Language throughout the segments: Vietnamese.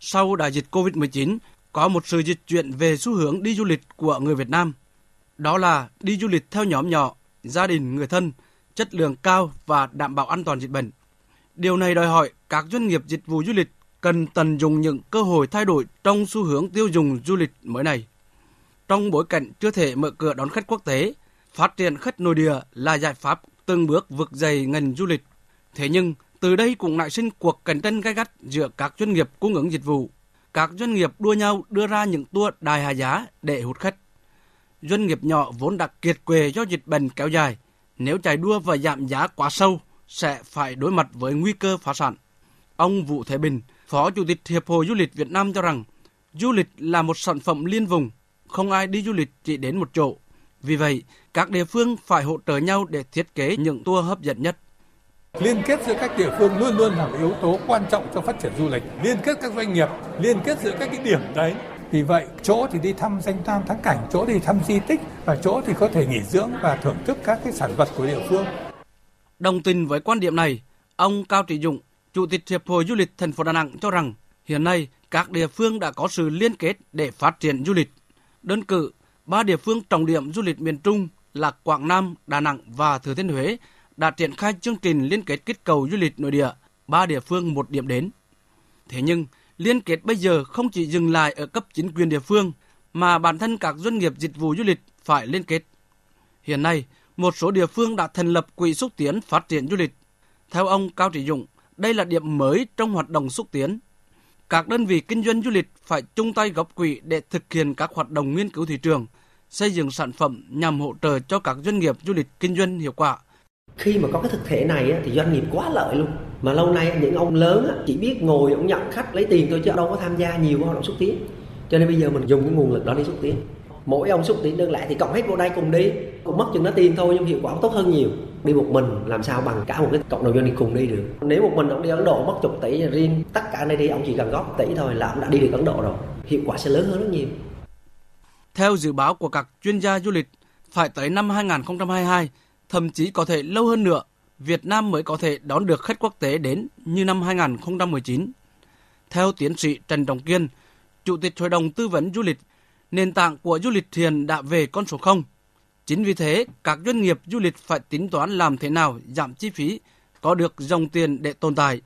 sau đại dịch COVID-19 có một sự dịch chuyển về xu hướng đi du lịch của người Việt Nam. Đó là đi du lịch theo nhóm nhỏ, gia đình, người thân, chất lượng cao và đảm bảo an toàn dịch bệnh. Điều này đòi hỏi các doanh nghiệp dịch vụ du lịch cần tận dụng những cơ hội thay đổi trong xu hướng tiêu dùng du lịch mới này. Trong bối cảnh chưa thể mở cửa đón khách quốc tế, phát triển khách nội địa là giải pháp từng bước vực dày ngành du lịch. Thế nhưng, từ đây cũng nảy sinh cuộc cạnh tranh gay gắt giữa các doanh nghiệp cung ứng dịch vụ. Các doanh nghiệp đua nhau đưa ra những tour đài hạ giá để hút khách. Doanh nghiệp nhỏ vốn đã kiệt quệ do dịch bệnh kéo dài, nếu chạy đua và giảm giá quá sâu sẽ phải đối mặt với nguy cơ phá sản. Ông Vũ Thế Bình, Phó Chủ tịch Hiệp hội Du lịch Việt Nam cho rằng, du lịch là một sản phẩm liên vùng, không ai đi du lịch chỉ đến một chỗ. Vì vậy, các địa phương phải hỗ trợ nhau để thiết kế những tour hấp dẫn nhất. Liên kết giữa các địa phương luôn luôn là một yếu tố quan trọng cho phát triển du lịch. Liên kết các doanh nghiệp, liên kết giữa các cái điểm đấy. Vì vậy, chỗ thì đi thăm danh lam thắng cảnh, chỗ thì thăm di tích và chỗ thì có thể nghỉ dưỡng và thưởng thức các cái sản vật của địa phương. Đồng tình với quan điểm này, ông Cao Trị Dũng, Chủ tịch Hiệp hội Du lịch thành phố Đà Nẵng cho rằng hiện nay các địa phương đã có sự liên kết để phát triển du lịch. Đơn cử, ba địa phương trọng điểm du lịch miền Trung là Quảng Nam, Đà Nẵng và Thừa Thiên Huế đã triển khai chương trình liên kết kích cầu du lịch nội địa, ba địa phương một điểm đến. Thế nhưng, liên kết bây giờ không chỉ dừng lại ở cấp chính quyền địa phương, mà bản thân các doanh nghiệp dịch vụ du lịch phải liên kết. Hiện nay, một số địa phương đã thành lập quỹ xúc tiến phát triển du lịch. Theo ông Cao Trị Dũng, đây là điểm mới trong hoạt động xúc tiến. Các đơn vị kinh doanh du lịch phải chung tay góp quỹ để thực hiện các hoạt động nghiên cứu thị trường, xây dựng sản phẩm nhằm hỗ trợ cho các doanh nghiệp du lịch kinh doanh hiệu quả. Khi mà có cái thực thể này thì doanh nghiệp quá lợi luôn. Mà lâu nay những ông lớn chỉ biết ngồi ông nhận khách lấy tiền thôi chứ đâu có tham gia nhiều hoạt động xúc tiến. Cho nên bây giờ mình dùng cái nguồn lực đó đi xúc tiến. Mỗi ông xúc tiến đơn lẻ thì cộng hết vô đây cùng đi, cũng mất chừng nó tiền thôi nhưng hiệu quả tốt hơn nhiều. Đi một mình làm sao bằng cả một cái cộng đồng doanh nghiệp cùng đi được. Nếu một mình ông đi Ấn Độ mất chục tỷ riêng tất cả nơi đi ông chỉ cần góp một tỷ thôi là ông đã đi được Ấn Độ rồi. Hiệu quả sẽ lớn hơn rất nhiều. Theo dự báo của các chuyên gia du lịch, phải tới năm 2022, thậm chí có thể lâu hơn nữa, Việt Nam mới có thể đón được khách quốc tế đến như năm 2019. Theo tiến sĩ Trần Trọng Kiên, Chủ tịch Hội đồng Tư vấn Du lịch, nền tảng của du lịch hiện đã về con số 0. Chính vì thế, các doanh nghiệp du lịch phải tính toán làm thế nào giảm chi phí, có được dòng tiền để tồn tại.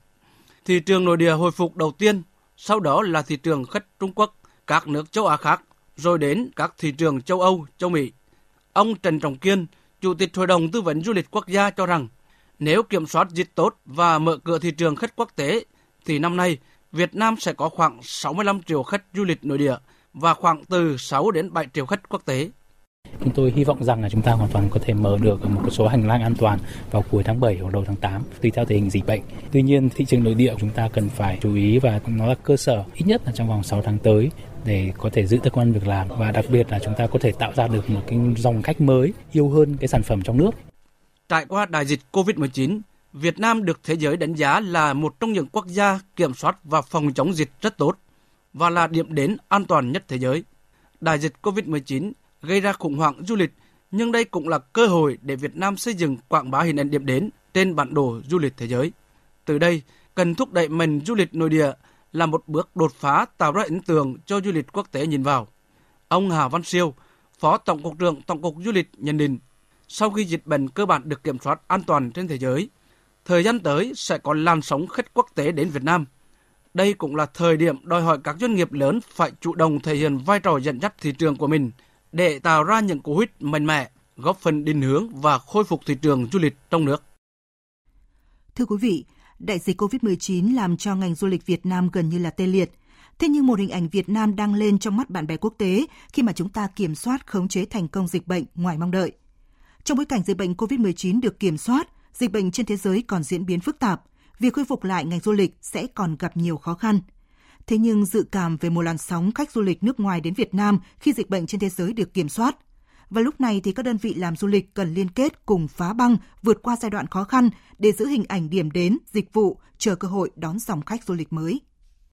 Thị trường nội địa hồi phục đầu tiên, sau đó là thị trường khách Trung Quốc, các nước châu Á khác, rồi đến các thị trường châu Âu, châu Mỹ. Ông Trần Trọng Kiên, Chủ tịch Hội đồng Tư vấn Du lịch Quốc gia cho rằng, nếu kiểm soát dịch tốt và mở cửa thị trường khách quốc tế, thì năm nay Việt Nam sẽ có khoảng 65 triệu khách du lịch nội địa và khoảng từ 6 đến 7 triệu khách quốc tế. Chúng tôi hy vọng rằng là chúng ta hoàn toàn có thể mở được một số hành lang an toàn vào cuối tháng 7 hoặc đầu tháng 8 tùy theo tình hình dịch bệnh. Tuy nhiên thị trường nội địa chúng ta cần phải chú ý và nó là cơ sở ít nhất là trong vòng 6 tháng tới để có thể giữ được công an việc làm và đặc biệt là chúng ta có thể tạo ra được một cái dòng khách mới yêu hơn cái sản phẩm trong nước. Trải qua đại dịch Covid-19, Việt Nam được thế giới đánh giá là một trong những quốc gia kiểm soát và phòng chống dịch rất tốt và là điểm đến an toàn nhất thế giới. Đại dịch Covid-19 gây ra khủng hoảng du lịch, nhưng đây cũng là cơ hội để Việt Nam xây dựng quảng bá hình ảnh điểm đến trên bản đồ du lịch thế giới. Từ đây, cần thúc đẩy mình du lịch nội địa là một bước đột phá tạo ra ấn tượng cho du lịch quốc tế nhìn vào. Ông Hà Văn Siêu, Phó Tổng cục trưởng Tổng cục Du lịch nhận định, sau khi dịch bệnh cơ bản được kiểm soát an toàn trên thế giới, thời gian tới sẽ có làn sóng khách quốc tế đến Việt Nam. Đây cũng là thời điểm đòi hỏi các doanh nghiệp lớn phải chủ động thể hiện vai trò dẫn dắt thị trường của mình để tạo ra những cú hích mạnh mẽ, góp phần định hướng và khôi phục thị trường du lịch trong nước. Thưa quý vị, đại dịch COVID-19 làm cho ngành du lịch Việt Nam gần như là tê liệt. Thế nhưng một hình ảnh Việt Nam đang lên trong mắt bạn bè quốc tế khi mà chúng ta kiểm soát khống chế thành công dịch bệnh ngoài mong đợi. Trong bối cảnh dịch bệnh COVID-19 được kiểm soát, dịch bệnh trên thế giới còn diễn biến phức tạp, việc khôi phục lại ngành du lịch sẽ còn gặp nhiều khó khăn. Thế nhưng dự cảm về một làn sóng khách du lịch nước ngoài đến Việt Nam khi dịch bệnh trên thế giới được kiểm soát. Và lúc này thì các đơn vị làm du lịch cần liên kết cùng phá băng vượt qua giai đoạn khó khăn để giữ hình ảnh điểm đến, dịch vụ, chờ cơ hội đón dòng khách du lịch mới.